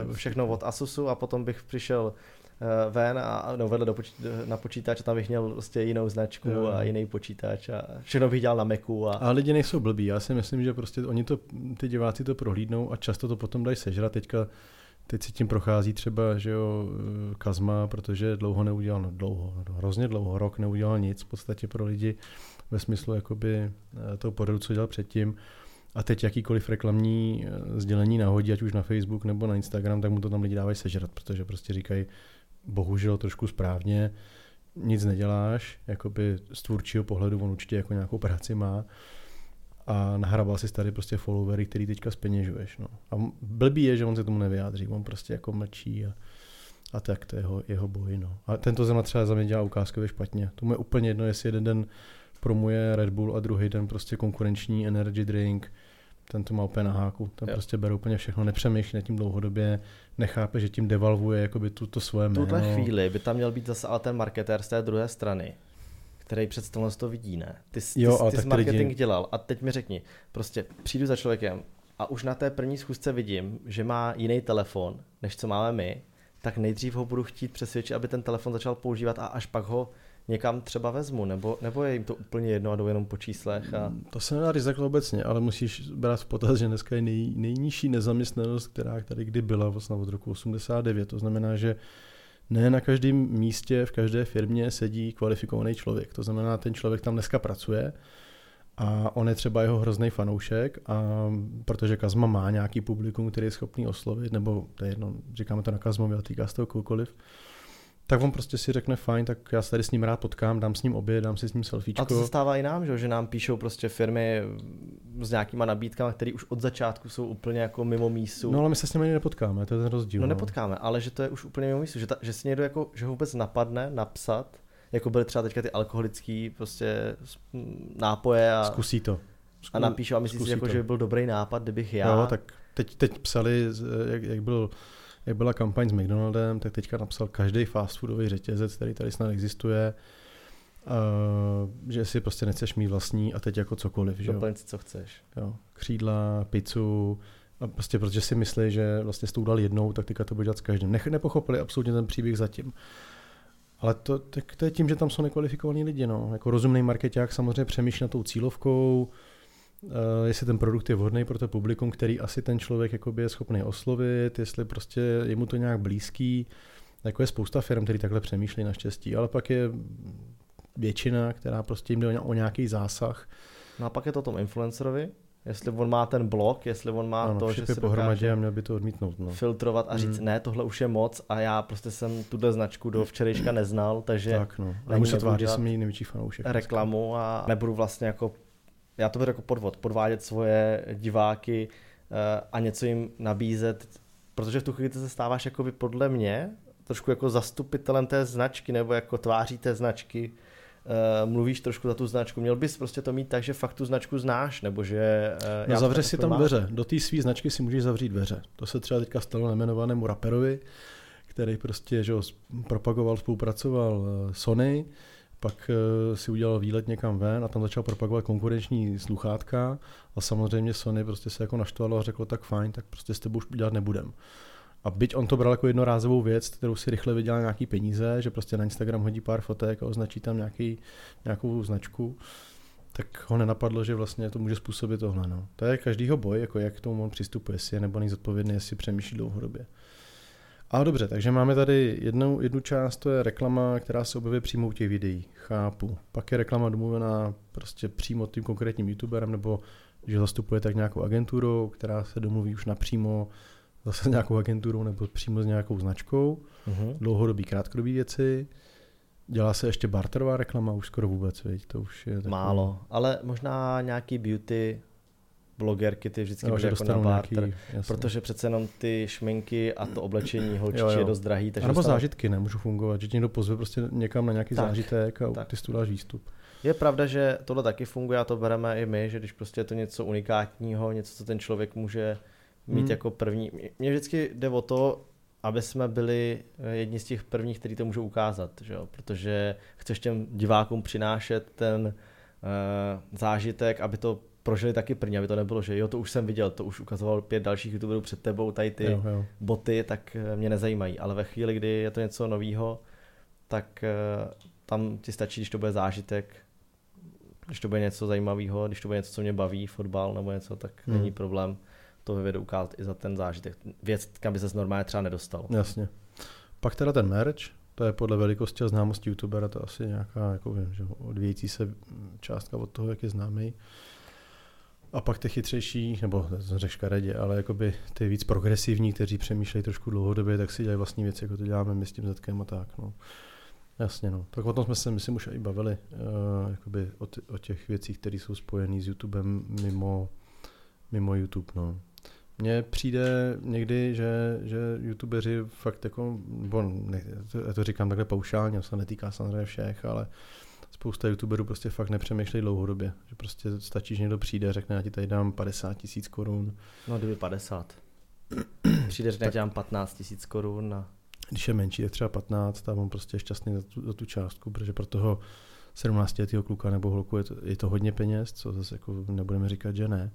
uh, všechno od Asusu a potom bych přišel uh, ven a no, vedle do počí- na počítač a tam bych měl prostě jinou značku jo. a jiný počítač a všechno bych dělal na Macu. A... a lidi nejsou blbí, já si myslím, že prostě oni to, ty diváci to prohlídnou a často to potom dají sežrat. Teďka Teď si tím prochází třeba, že jo, Kazma, protože dlouho neudělal, no dlouho, no hrozně dlouho, rok neudělal nic v podstatě pro lidi ve smyslu jakoby eh, toho pořadu, co dělal předtím. A teď jakýkoliv reklamní eh, sdělení nahodí, ať už na Facebook nebo na Instagram, tak mu to tam lidi dávají sežrat, protože prostě říkají, bohužel trošku správně, nic neděláš, jakoby z tvůrčího pohledu on určitě jako nějakou práci má a nahrabal si tady prostě followery, který teďka speněžuješ. No. A blbý je, že on se tomu nevyjádří, on prostě jako mlčí a, a tak to je jeho, jeho boj. No. A tento zema třeba za mě dělá ukázkově špatně. To je úplně jedno, jestli jeden den promuje Red Bull a druhý den prostě konkurenční energy drink, ten to má úplně na háku, ten jo. prostě bere úplně všechno, nepřemýšlí nad tím dlouhodobě, nechápe, že tím devalvuje jakoby tu, to svoje jméno. V tuhle chvíli by tam měl být zase ale ten marketér z té druhé strany, který před tohle to vidí, ne? Ty, ty, jo, ty, ty jsi marketing lidi... dělal a teď mi řekni, prostě přijdu za člověkem a už na té první schůzce vidím, že má jiný telefon, než co máme my, tak nejdřív ho budu chtít přesvědčit, aby ten telefon začal používat a až pak ho někam třeba vezmu, nebo, nebo je jim to úplně jedno a jdou jenom po číslech? A... To se nedá říct obecně, ale musíš brát v potaz, že dneska je nej, nejnižší nezaměstnanost, která tady kdy byla vlastně od roku 89. To znamená, že ne na každém místě, v každé firmě sedí kvalifikovaný člověk. To znamená, ten člověk tam dneska pracuje a on je třeba jeho hrozný fanoušek, a protože Kazma má nějaký publikum, který je schopný oslovit, nebo to je jedno, říkáme to na Kazmovi, ale týká se toho kohokoliv, tak on prostě si řekne fajn, tak já se tady s ním rád potkám, dám s ním oběd, dám si s ním selfiečko. A to se stává i nám, že, že nám píšou prostě firmy s nějakýma nabídkami, které už od začátku jsou úplně jako mimo mísu. No ale my se s nimi nepotkáme, to je ten rozdíl. No, no. nepotkáme, ale že to je už úplně mimo mísu, že, ta, že si někdo jako, že ho vůbec napadne napsat, jako byly třeba teďka ty alkoholické prostě nápoje a... Zkusí to. Zku, a napíšu a myslíš si, jako, že by byl dobrý nápad, kdybych já... Jo, tak teď, teď psali, jak, jak byl jak byla kampaň s McDonaldem, tak teďka napsal každý fast foodový řetězec, který tady snad existuje, Uh, že si prostě nechceš mít vlastní a teď jako cokoliv. Že Doplň si, co chceš. Jo. Křídla, pizzu, a prostě protože si myslí, že vlastně jsi to udal jednou, tak teďka to bude dělat s každým. Nech, nepochopili absolutně ten příběh zatím. Ale to, tak to je tím, že tam jsou nekvalifikovaní lidi. No. Jako rozumný marketák samozřejmě přemýšlí na tou cílovkou, jestli ten produkt je vhodný pro to publikum, který asi ten člověk jakoby je schopný oslovit, jestli prostě je mu to nějak blízký. Jako je spousta firm, který takhle přemýšlí naštěstí, ale pak je většina, která prostě jim jde o nějaký zásah. No a pak je to tom influencerovi, jestli on má ten blok, jestli on má ano, to, že si pohromadě a měl by to odmítnout. No. Filtrovat a říct, mm. ne, tohle už je moc a já prostě jsem tuhle značku do včerejška neznal, takže tak no. A se tváří, že jsem její největší fanoušek. Reklamu a nebudu vlastně jako já to beru jako podvod, podvádět svoje diváky eh, a něco jim nabízet, protože v tu chvíli se stáváš jako podle mě trošku jako zastupitelem té značky nebo jako tváří té značky, uh, mluvíš trošku za tu značku. Měl bys prostě to mít tak, že fakt tu značku znáš, nebo že... Uh, no zavře si tam dveře. Do té své značky si můžeš zavřít dveře. To se třeba teďka stalo nemenovanému raperovi, který prostě že propagoval, spolupracoval Sony, pak eh, si udělal výlet někam ven a tam začal propagovat konkurenční sluchátka a samozřejmě Sony prostě se jako naštvalo a řeklo tak fajn, tak prostě s tebou už dělat nebudem. A byť on to bral jako jednorázovou věc, kterou si rychle vydělal nějaký peníze, že prostě na Instagram hodí pár fotek a označí tam nějaký, nějakou značku, tak ho nenapadlo, že vlastně to může způsobit tohle. No. To je každýho boj, jako jak k tomu on přistupuje, jestli je nebo není zodpovědný, jestli přemýšlí dlouhodobě. Ale dobře, takže máme tady jednu, jednu část, to je reklama, která se objevuje přímo u těch videí. Chápu. Pak je reklama domluvená prostě přímo tím konkrétním youtuberem, nebo že zastupuje tak nějakou agenturu, která se domluví už napřímo zase s nějakou agenturou nebo přímo s nějakou značkou. Uh-huh. Dlouhodobý, krátkodobý věci. Dělá se ještě barterová reklama, už skoro vůbec, viď? to už je takový... Málo, ale možná nějaký beauty blogerky ty vždycky no, byly jako na barter, nějaký, protože přece jenom ty šminky a to oblečení holčičí je dost drahý. Takže nebo dostane... zážitky nemůžu fungovat, že tě někdo pozve prostě někam na nějaký tak, zážitek a tak. ty si dáš výstup. Je pravda, že tohle taky funguje a to bereme i my, že když prostě je to něco unikátního, něco, co ten člověk může mít hmm. jako první. Mně vždycky jde o to, aby jsme byli jedni z těch prvních, kteří to můžou ukázat, že jo? protože chceš těm divákům přinášet ten uh, zážitek, aby to prožili taky první, aby to nebylo, že jo, to už jsem viděl, to už ukazoval pět dalších youtuberů před tebou, tady ty jo, jo. boty, tak eh, mě nezajímají. Ale ve chvíli, kdy je to něco nového, tak eh, tam ti stačí, když to bude zážitek, když to bude něco zajímavého, když to bude něco, co mě baví, fotbal nebo něco, tak hmm. není problém to video ukázat i za ten zážitek. Věc, kam by se normálně třeba nedostal. Jasně. Pak teda ten merch, to je podle velikosti a známosti youtubera, to asi nějaká jako vím, že odvíjející se částka od toho, jak je známý. A pak ty chytřejší, nebo řekl škaredě, ale jakoby ty víc progresivní, kteří přemýšlejí trošku dlouhodobě, tak si dělají vlastní věci, jako to děláme my s tím Zetkem a tak. No. Jasně, no. Tak o tom jsme se, myslím, už i bavili, uh, jakoby o, t- o těch věcích, které jsou spojené s YouTubem mimo, mimo YouTube, no. Mně přijde někdy, že, že youtubeři fakt jako, bo ne, to, to říkám takhle paušálně, to se netýká samozřejmě všech, ale spousta youtuberů prostě fakt nepřemýšlí dlouhodobě. Že prostě stačí, že někdo přijde a řekne, já ti tady dám 50 tisíc korun. No kdyby 50. Přijde, řekne, já ti dám 15 tisíc korun a když je menší, tak třeba 15 a on prostě je šťastný za tu, za tu částku, protože pro toho 17 letého kluka nebo holku je to, je to hodně peněz, co zase jako nebudeme říkat, že ne.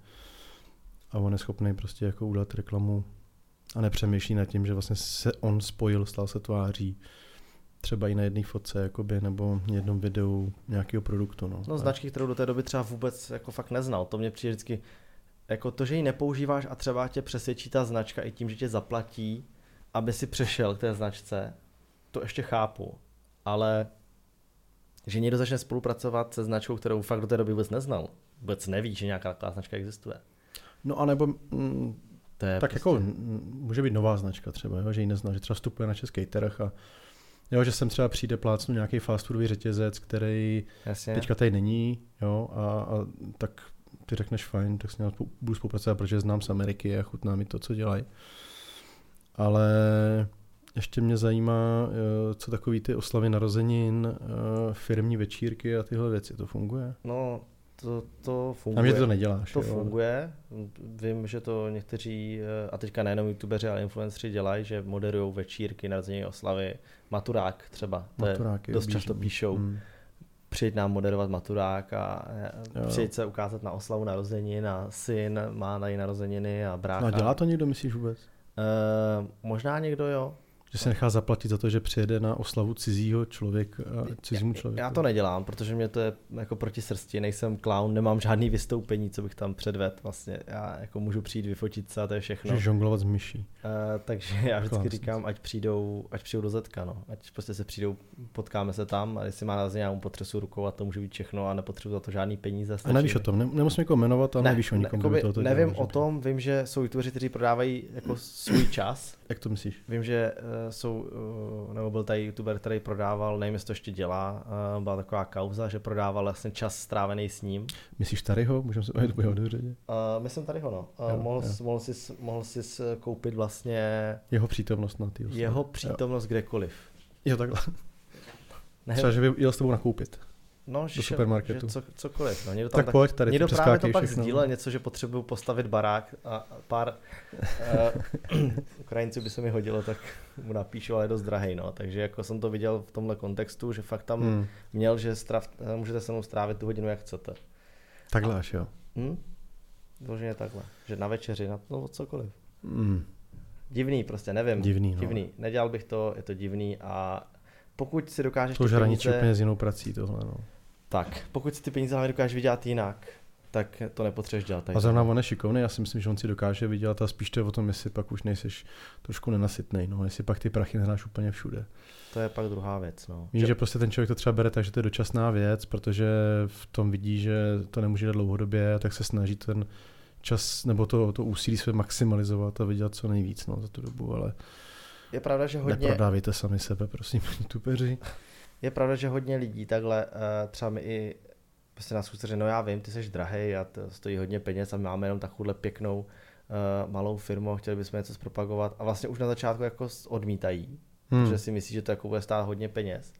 A on je schopný prostě jako udělat reklamu a nepřemýšlí nad tím, že vlastně se on spojil, stal se tváří třeba i na jedné fotce jakoby, nebo jednom videu nějakého produktu. No, no značky, kterou do té doby třeba vůbec jako fakt neznal. To mě přijde vždycky, jako to, že ji nepoužíváš a třeba tě přesvědčí ta značka i tím, že tě zaplatí, aby si přešel k té značce, to ještě chápu, ale že někdo začne spolupracovat se značkou, kterou fakt do té doby vůbec neznal, vůbec neví, že nějaká taková značka existuje. No a nebo mm, to je tak jako, prostě... jako může být nová značka třeba, jo, že ji nezná, že třeba vstupuje na český trh a jo, že sem třeba přijde plácnu nějaký fast foodový řetězec, který Jasně. teďka tady není, jo, a, a tak ty řekneš fajn, tak s ním budu spolupracovat, protože znám z Ameriky a chutná mi to, co dělají. Ale ještě mě zajímá, eh, co takový ty oslavy narozenin, eh, firmní večírky a tyhle věci, to funguje? No, to, to funguje. A mě to neděláš. To jo? funguje. Vím, že to někteří, eh, a teďka nejenom youtubeři, ale influenceri dělají, že moderují večírky, narozeniny, oslavy. Maturák třeba, to Maturák je, dost bíž, často píšou. Hmm. Přijď nám moderovat maturák a přijď se ukázat na oslavu narozenin a syn má na její narozeniny a brácha. No a dělá to někdo, myslíš vůbec? Uh, možná někdo jo. Že se nechá zaplatit za to, že přijede na oslavu cizího člověka, cizímu člověku. Já to nedělám, protože mě to je jako proti srsti, nejsem clown, nemám žádný vystoupení, co bych tam předvedl. Vlastně já jako můžu přijít, vyfotit se a to je všechno. Můžeš žonglovat s myší. Uh, takže já vždycky Klásný. říkám, ať přijdou, ať přijdou do Zetka, no. Ať prostě se přijdou, potkáme se tam a jestli má na mu potřesu rukou a to může být všechno a nepotřebuji za to žádný peníze. A nevíš o tom, ne, nemusím někoho jmenovat a ne, nevíš o nikom, ne, to Nevím dělá, o tom, vím, že jsou youtubeři, kteří prodávají jako svůj čas. Jak to myslíš? Vím, že uh, jsou, uh, nebo byl tady youtuber, který prodával, nevím, jestli to ještě dělá, uh, byla taková kauza, že prodával vlastně čas strávený s ním. Myslíš Taryho? Můžeme se bavit o Uh, myslím Taryho, no. Uh, jo, mohl, jo. mohl, jsi, mohl jsi koupit vlastně... Jeho přítomnost na ty Jeho přítomnost jo. kdekoliv. Jo, takhle. Ne, Třeba, že by jel s tebou nakoupit. No, do že, supermarketu. Že co, cokoliv. No, někdo tam tak, tak pojď, tady někdo právě to pak sdílel něco, že potřebuju postavit barák a pár uh, Ukrajinců by se mi hodilo, tak mu napíšu, ale je dost drahej. No. Takže jako jsem to viděl v tomhle kontextu, že fakt tam hmm. měl, že strav, eh, můžete se mnou strávit tu hodinu, jak chcete. Takhle až jo. Hmm? Vloženě takhle. Že na večeři, na no, cokoliv. Hmm. Divný prostě, nevím. Divný, no. divný. Nedělal bych to, je to divný a pokud si dokážeš to už hraničí úplně s jinou prací tohle, no. Tak, pokud si ty peníze hlavně dokážeš vydělat jinak, tak to nepotřebuješ dělat. Tak. A zrovna on je šikovný, já si myslím, že on si dokáže vydělat a spíš to je o tom, jestli pak už nejseš trošku nenasytný, no, jestli pak ty prachy nedáš úplně všude. To je pak druhá věc. No. Víš, že... že prostě ten člověk to třeba bere tak, že to je dočasná věc, protože v tom vidí, že to nemůže dělat dlouhodobě, tak se snaží ten čas nebo to, to úsilí své maximalizovat a vydělat co nejvíc no, za tu dobu, ale je pravda, že hodně... Neprodávejte sami sebe, prosím, youtubeři. Je pravda, že hodně lidí takhle, eh, třeba mi i prostě nás chce no já vím, ty jsi drahý a to stojí hodně peněz a my máme jenom takovouhle pěknou uh, malou firmu, chtěli bychom něco zpropagovat a vlastně už na začátku jako odmítají, hmm. protože si myslí, že to jako bude stát hodně peněz.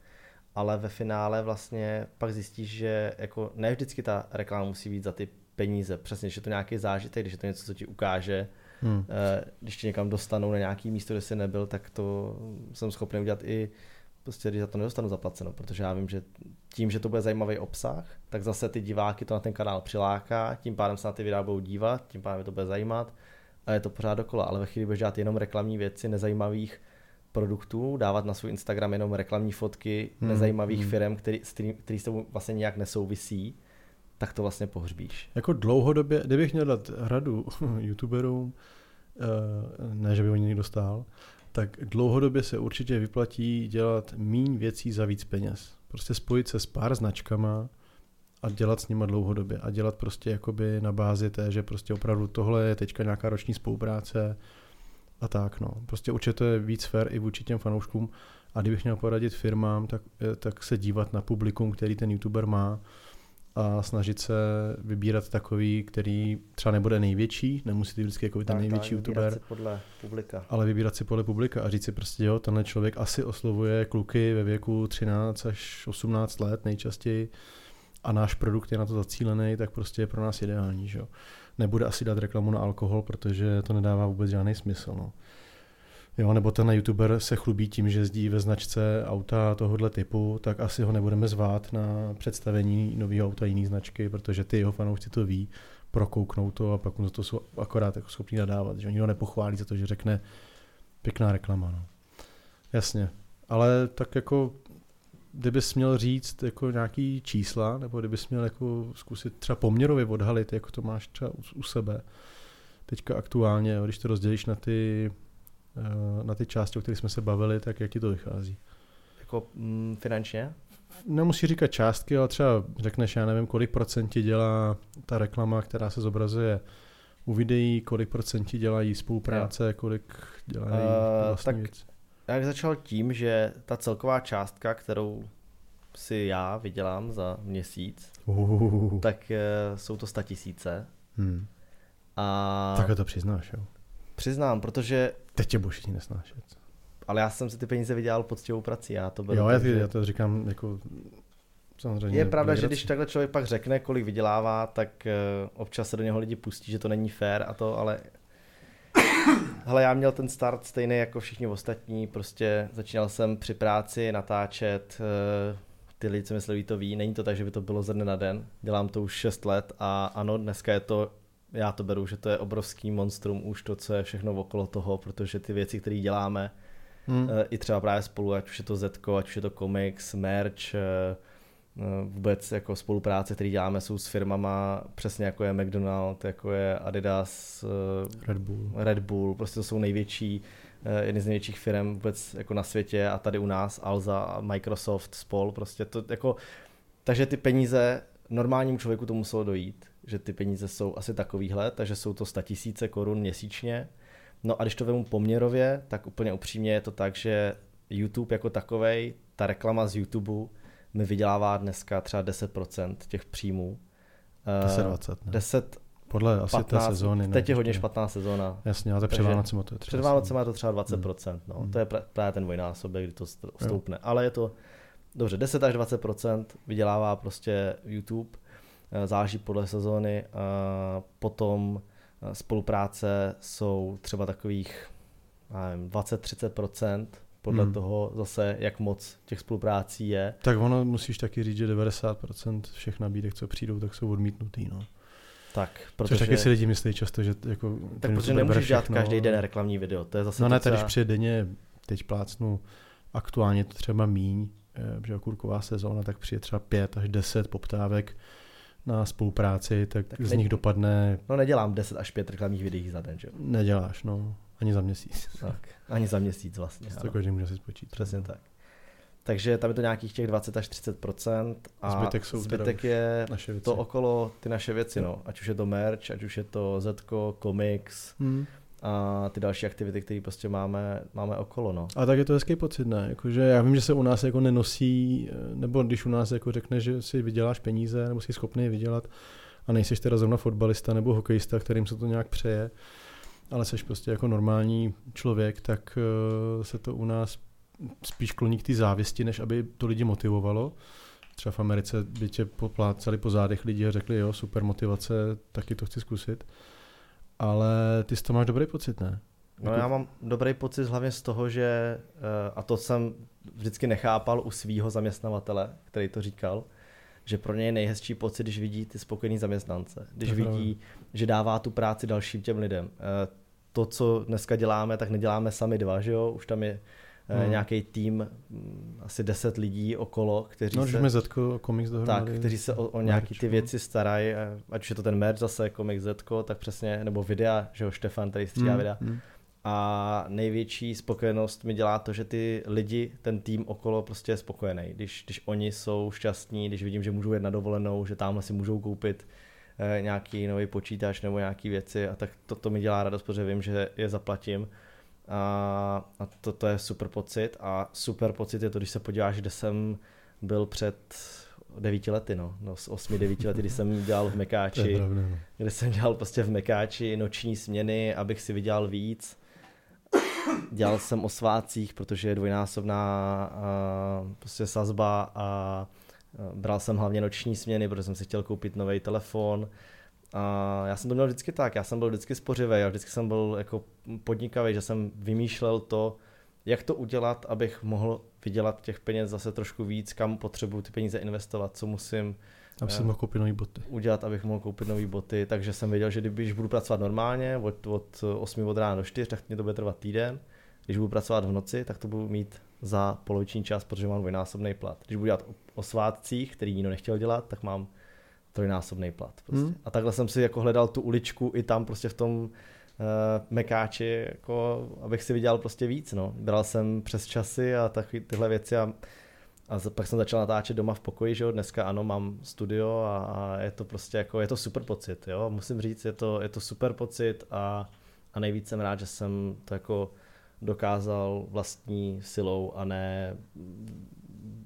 Ale ve finále vlastně pak zjistíš, že jako ne vždycky ta reklama musí být za ty peníze. Přesně, že je to nějaký zážitek, když je to něco, co ti ukáže, Hmm. Eh, když tě někam dostanou na nějaký místo, kde jsi nebyl, tak to jsem schopný udělat i prostě, když za to nedostanu zaplaceno, protože já vím, že tím, že to bude zajímavý obsah, tak zase ty diváky to na ten kanál přiláká, tím pádem se na ty videa budou dívat, tím pádem to bude zajímat a je to pořád dokola, ale ve chvíli budeš dělat jenom reklamní věci nezajímavých produktů, dávat na svůj Instagram jenom reklamní fotky hmm. nezajímavých hmm. firm, který, který, který s tebou vlastně nějak nesouvisí, tak to vlastně pohřbíš. Jako dlouhodobě, kdybych měl dát radu youtuberům, eh, ne, že by oni někdo stál, tak dlouhodobě se určitě vyplatí dělat míň věcí za víc peněz. Prostě spojit se s pár značkama a dělat s nima dlouhodobě. A dělat prostě jakoby na bázi té, že prostě opravdu tohle je teďka nějaká roční spolupráce a tak no. Prostě určitě to je víc fair i vůči těm fanouškům. A kdybych měl poradit firmám, tak, eh, tak se dívat na publikum, který ten youtuber má a snažit se vybírat takový, který třeba nebude největší, nemusí to vždycky jako ten největší tak, youtuber, si podle publika. ale vybírat si podle publika a říct si prostě, jo, tenhle člověk asi oslovuje kluky ve věku 13 až 18 let nejčastěji a náš produkt je na to zacílený, tak prostě je pro nás ideální, že jo. Nebude asi dát reklamu na alkohol, protože to nedává vůbec žádný smysl, no. Jo, nebo ten youtuber se chlubí tím, že jezdí ve značce auta tohohle typu, tak asi ho nebudeme zvát na představení nového auta jiný značky, protože ty jeho fanoušci to ví, prokouknou to a pak mu to jsou akorát jako schopní nadávat, že oni ho nepochválí za to, že řekne pěkná reklama. No. Jasně, ale tak jako kdybys měl říct jako nějaký čísla, nebo kdybys měl jako zkusit třeba poměrově odhalit, jako to máš třeba u, u sebe, teďka aktuálně, když to rozdělíš na ty na ty části, o kterých jsme se bavili, tak jak ti to vychází? Jako mm, finančně? Nemusí říkat částky, ale třeba řekneš, já nevím, kolik procentí dělá ta reklama, která se zobrazuje u videí, kolik procentí dělají spolupráce, jo. kolik dělají uh, vlastní tak věc. Já bych začal tím, že ta celková částka, kterou si já vydělám za měsíc, uh. tak uh, jsou to sta tisíce. Hmm. A... Takhle to přiznáš, jo? Přiznám, protože... Teď tě budeš nesnášet. Ale já jsem si ty peníze vydělal poctivou prací, já to beru. Jo, já, ty, já to říkám jako samozřejmě. Je pravda, že když takhle člověk pak řekne, kolik vydělává, tak uh, občas se do něho lidi pustí, že to není fair a to, ale Hele, já měl ten start stejný jako všichni ostatní, prostě začínal jsem při práci natáčet, uh, ty lidi, co mysleli, to ví, není to tak, že by to bylo ze dne na den, dělám to už 6 let a ano, dneska je to já to beru, že to je obrovský monstrum už to, co je všechno okolo toho, protože ty věci, které děláme, hmm. Eh, i třeba právě spolu, ať už je to Zetko, ať už je to komiks, merch, eh, eh, vůbec jako spolupráce, které děláme, jsou s firmama přesně jako je McDonald, jako je Adidas, Red Bull. Red Bull, prostě to jsou největší, jedny z největších firm vůbec jako na světě a tady u nás Alza, Microsoft, Spol, prostě to jako, takže ty peníze normálnímu člověku to muselo dojít že ty peníze jsou asi takovýhle, takže jsou to 100 tisíce korun měsíčně. No a když to vemu poměrově, tak úplně upřímně je to tak, že YouTube jako takovej, ta reklama z YouTube mi vydělává dneska třeba 10% těch příjmů. 10-20, ne? 10, podle asi 15, té sezóny. Teď je hodně špatná sezóna. Jasně, ale před Vánocem to je třeba. Před Vánocem je to třeba 20%, hmm. no. Hmm. To je právě ten dvojnásobek, kdy to stoupne. Jo. Ale je to, dobře, 10 až 20% vydělává prostě YouTube Eh, záleží podle sezóny. Potom eh, spolupráce jsou třeba takových 20-30%, podle hmm. toho zase, jak moc těch spoluprácí je. Tak ono musíš taky říct, že 90% všech nabídek, co přijdou, tak jsou odmítnutý. No. Tak, protože... Což taky si lidi myslí často, že jako... Tak protože nemůžeš dělat každý den reklamní video, to je zase No ne, třeba... když přijde denně, teď plácnu, aktuálně to třeba míň, eh, že kurková sezóna, tak přijde třeba 5 až 10 poptávek na spolupráci, tak, tak z ne, nich dopadne... No nedělám 10 až 5 reklamních videí za den, že jo? Neděláš, no. Ani za měsíc. Tak, ani za měsíc vlastně. To každý může si spočítat. Přesně no. tak. Takže tam je to nějakých těch 20 až 30% a zbytek, jsou zbytek je naše věci. to okolo ty naše věci, no. Ať už je to merch, ať už je to Zetko, komiks, hmm a ty další aktivity, které prostě máme, máme okolo. No. A tak je to hezký pocit, ne? Jakože já vím, že se u nás jako nenosí, nebo když u nás jako řekne, že si vyděláš peníze, nebo jsi schopný vydělat a nejseš teda zrovna fotbalista nebo hokejista, kterým se to nějak přeje, ale jsi prostě jako normální člověk, tak eh, se to u nás spíš kloní k té závěsti, než aby to lidi motivovalo. Třeba v Americe by tě poplácali po zádech lidi a řekli, jo, super motivace, taky to chci zkusit ale ty z toho máš dobrý pocit, ne? No já mám dobrý pocit hlavně z toho, že, eh, a to jsem vždycky nechápal u svého zaměstnavatele, který to říkal, že pro ně je nejhezčí pocit, když vidí ty spokojený zaměstnance, když vidí, že dává tu práci dalším těm lidem. Eh, to, co dneska děláme, tak neděláme sami dva, že jo? Už tam je hmm. nějaký tým, mm, asi 10 lidí okolo, kteří no, se... Zetko, Comics dohromady. Tak, kteří se o, o nějaký ty věci starají, ať už je to ten merch zase, Comics Zetko, tak přesně, nebo videa, že jo, Štefan tady stříhá hmm. videa. Hmm. A největší spokojenost mi dělá to, že ty lidi, ten tým okolo prostě je spokojený. Když, když oni jsou šťastní, když vidím, že můžou jet na dovolenou, že tamhle si můžou koupit eh, nějaký nový počítač nebo nějaké věci a tak to, to mi dělá radost, protože vím, že je zaplatím. A, a to, to je super pocit a super pocit je to, když se podíváš, kde jsem byl před devíti lety, no, no z osmi, devíti lety, kdy jsem dělal v Mekáči, pravda, no. kde jsem dělal prostě v Mekáči noční směny, abych si vydělal víc dělal jsem o svácích, protože je dvojnásobná uh, prostě sazba a bral jsem hlavně noční směny, protože jsem si chtěl koupit nový telefon. A já jsem to měl vždycky tak, já jsem byl vždycky spořivý a vždycky jsem byl jako podnikavý, že jsem vymýšlel to, jak to udělat, abych mohl vydělat těch peněz zase trošku víc, kam potřebuji ty peníze investovat, co musím aby si mohl koupit nové boty. Udělat, abych mohl koupit nové boty, takže jsem věděl, že když budu pracovat normálně od, od 8 od rána do 4, tak mě to bude trvat týden. Když budu pracovat v noci, tak to budu mít za poloviční čas, protože mám dvojnásobný plat. Když budu dělat o, o svátcích, který nikdo nechtěl dělat, tak mám trojnásobný plat. Prostě. Hmm. A takhle jsem si jako hledal tu uličku i tam prostě v tom uh, mekáči, jako, abych si vydělal prostě víc. No. Bral jsem přes časy a tak, tyhle věci a a pak jsem začal natáčet doma v pokoji, že jo, dneska ano, mám studio a, a je to prostě jako, je to super pocit, jo, musím říct, je to, je to super pocit a, a nejvíc jsem rád, že jsem to jako dokázal vlastní silou a ne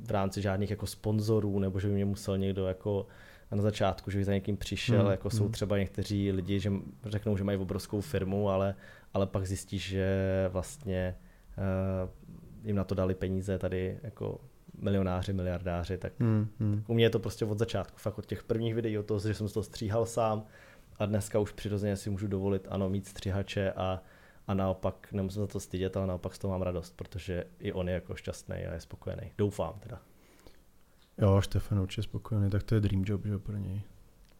v rámci žádných jako sponzorů, nebo že by mě musel někdo jako na začátku, že by za někým přišel, hmm, jako hmm. jsou třeba někteří lidi, že řeknou, že mají obrovskou firmu, ale, ale pak zjistíš, že vlastně uh, jim na to dali peníze tady jako milionáři, miliardáři, tak, hmm, hmm. tak u mě je to prostě od začátku, fakt od těch prvních videí, od toho, že jsem to stříhal sám a dneska už přirozeně si můžu dovolit, ano, mít stříhače a, a naopak nemusím za to stydět, ale naopak z toho mám radost, protože i on je jako šťastný a je spokojený. Doufám teda. Jo, Štefan určitě spokojený, tak to je dream job, že pro něj.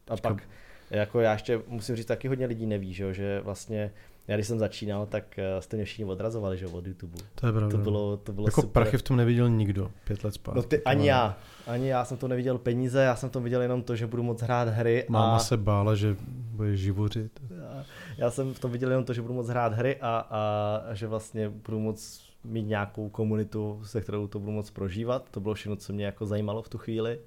A Teďka... pak, jako já ještě musím říct, taky hodně lidí neví, že, že vlastně já když jsem začínal, tak eh, jste mě všichni odrazovali, že od YouTube. To je pravda. To bylo, to bylo jako super. prachy v tom neviděl nikdo pět let zpátky. No ty, ani já. Ani já jsem to neviděl peníze, já jsem to viděl jenom to, že budu moc hrát hry. Máma a... se bála, že bude živořit. Já, já jsem v tom viděl jenom to, že budu moc hrát hry a, a, a že vlastně budu moc mít nějakou komunitu, se kterou to budu moc prožívat. To bylo všechno, co mě jako zajímalo v tu chvíli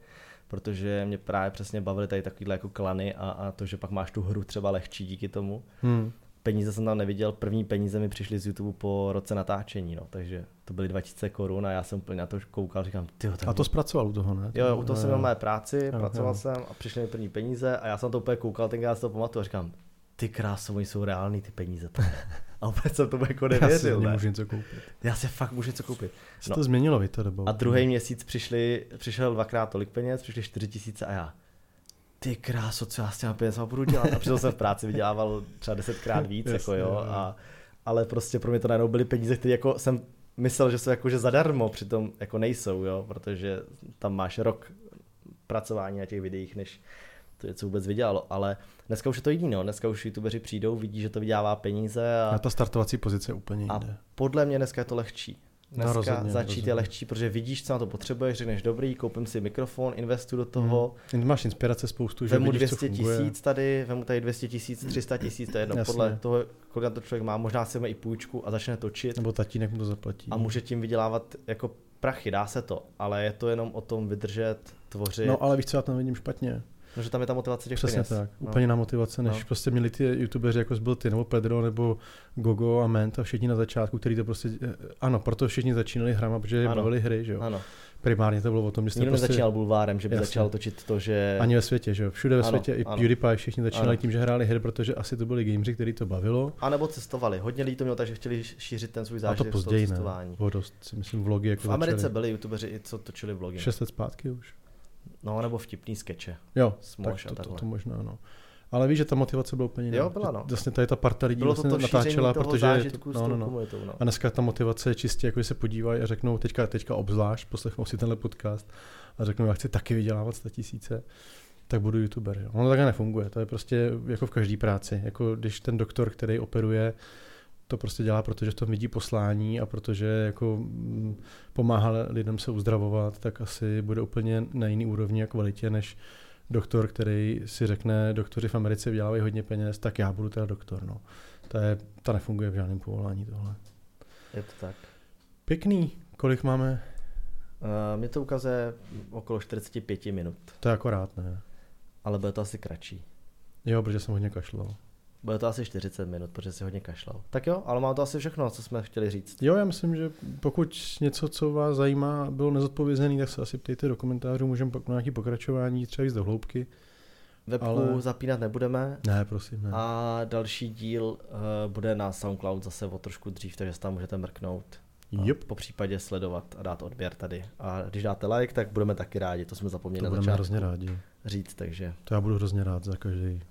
protože mě právě přesně bavily tady takovýhle jako klany a, a to, že pak máš tu hru třeba lehčí díky tomu. Hmm peníze jsem tam neviděl, první peníze mi přišly z YouTube po roce natáčení, no, takže to byly 2000 korun a já jsem úplně na to koukal, říkám, ty. A to zpracoval u toho, ne? Jo, jo u toho jsem měl mé práci, jo, pracoval jo. jsem a přišly mi první peníze a já jsem to úplně koukal, tenkrát si to pamatuju a říkám, ty kráso, oni jsou reální ty peníze. A opět jsem tomu jako nevěřil. Já si ne? můžu něco koupit. Já si fakt můžu něco koupit. No. to změnilo vy to dobou. A druhý měsíc přišli, přišel dvakrát tolik peněz, přišli 4 tisíce a já ty kráso, co já s těma penězma budu dělat? A přitom jsem v práci vydělával třeba desetkrát víc, Jasně, jako jo, a, ale prostě pro mě to najednou byly peníze, které jako jsem myslel, že jsou jako že zadarmo, přitom jako nejsou, jo, protože tam máš rok pracování na těch videích, než to něco vůbec vydělalo, ale dneska už je to jiný, no. dneska už youtubeři přijdou, vidí, že to vydělává peníze. A, a ta startovací pozice je úplně jinde. A podle mě dneska je to lehčí. Dneska no, rozhodně, začít rozhodně. je lehčí, protože vidíš, co na to potřebuješ, řekneš dobrý, koupím si mikrofon, investu do toho. Hmm. Máš inspirace spoustu, že Vemu vidíš, 200 tisíc tady, vemu tady 200 tisíc, 300 tisíc, to je jedno, Jasně. podle toho, kolik to člověk má, možná si i půjčku a začne točit. Nebo tatínek mu to zaplatí. A může tím vydělávat jako prachy, dá se to, ale je to jenom o tom vydržet, tvořit. No ale víš, co já tam vidím špatně. No, že tam je ta motivace těch Přesně peněz. tak, no. úplně na motivace, než no. prostě měli ty youtubeři, jako byl ty, nebo Pedro, nebo Gogo a Ment a všichni na začátku, který to prostě, eh, ano, proto všichni začínali hrama, protože ano. bavili hry, že jo. Ano. Primárně to bylo o tom, že jste Nikdo prostě... nezačínal bulvárem, že by Jasně. začal točit to, že... Ani ve světě, že jo. Všude ve ano, světě, i ano. PewDiePie všichni začínali ano. tím, že hráli hry, protože asi to byli gameři, který to bavilo. A nebo cestovali. Hodně lidí to mělo tak, že chtěli šířit ten svůj zážitek a to později, cestování. Ne. dost, si myslím, vlogy jako V Americe začali. byli youtubeři, co točili vlogy. Šest let zpátky už. No, nebo vtipný skeče. Jo, tak to, to, to, možná, no. Ale víš, že ta motivace byla úplně Jo, byla, no. Vlastně tady ta parta lidí bylo vlastně to natáčela, protože to, no, no, no. No. A dneska ta motivace je čistě, jako se podívají a řeknou, teďka, teďka obzvlášť, poslechnou si tenhle podcast a řeknou, já chci taky vydělávat 100 tisíce, tak budu youtuber. Jo. Ono takhle nefunguje, to je prostě jako v každé práci. Jako když ten doktor, který operuje, to prostě dělá, protože v tom vidí poslání a protože jako mm, pomáhá lidem se uzdravovat, tak asi bude úplně na jiný úrovni a kvalitě, než doktor, který si řekne, doktoři v Americe vydělávají hodně peněz, tak já budu teda doktor. No. To, je, to nefunguje v žádném povolání tohle. Je to tak. Pěkný. Kolik máme? Uh, mě to ukazuje okolo 45 minut. To je akorát, ne? Ale bude to asi kratší. Jo, protože jsem hodně kašlal. Bude to asi 40 minut, protože si hodně kašlal. Tak jo, ale mám to asi všechno, co jsme chtěli říct. Jo, já myslím, že pokud něco, co vás zajímá, bylo nezodpovězený, tak se asi ptejte do komentářů, můžeme pak na nějaké pokračování, třeba víc do hloubky. Webku ale... zapínat nebudeme. Ne, prosím, ne. A další díl uh, bude na SoundCloud zase o trošku dřív, takže tam můžete mrknout. Yep. Po případě sledovat a dát odběr tady. A když dáte like, tak budeme taky rádi, to jsme zapomněli to na začátku hrozně rádi. říct, takže... To já budu hrozně rád za každý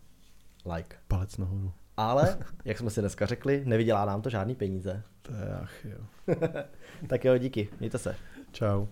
like. Palec nahoru. Ale, jak jsme si dneska řekli, nevydělá nám to žádný peníze. To je ach, jo. tak jo, díky, mějte se. Ciao.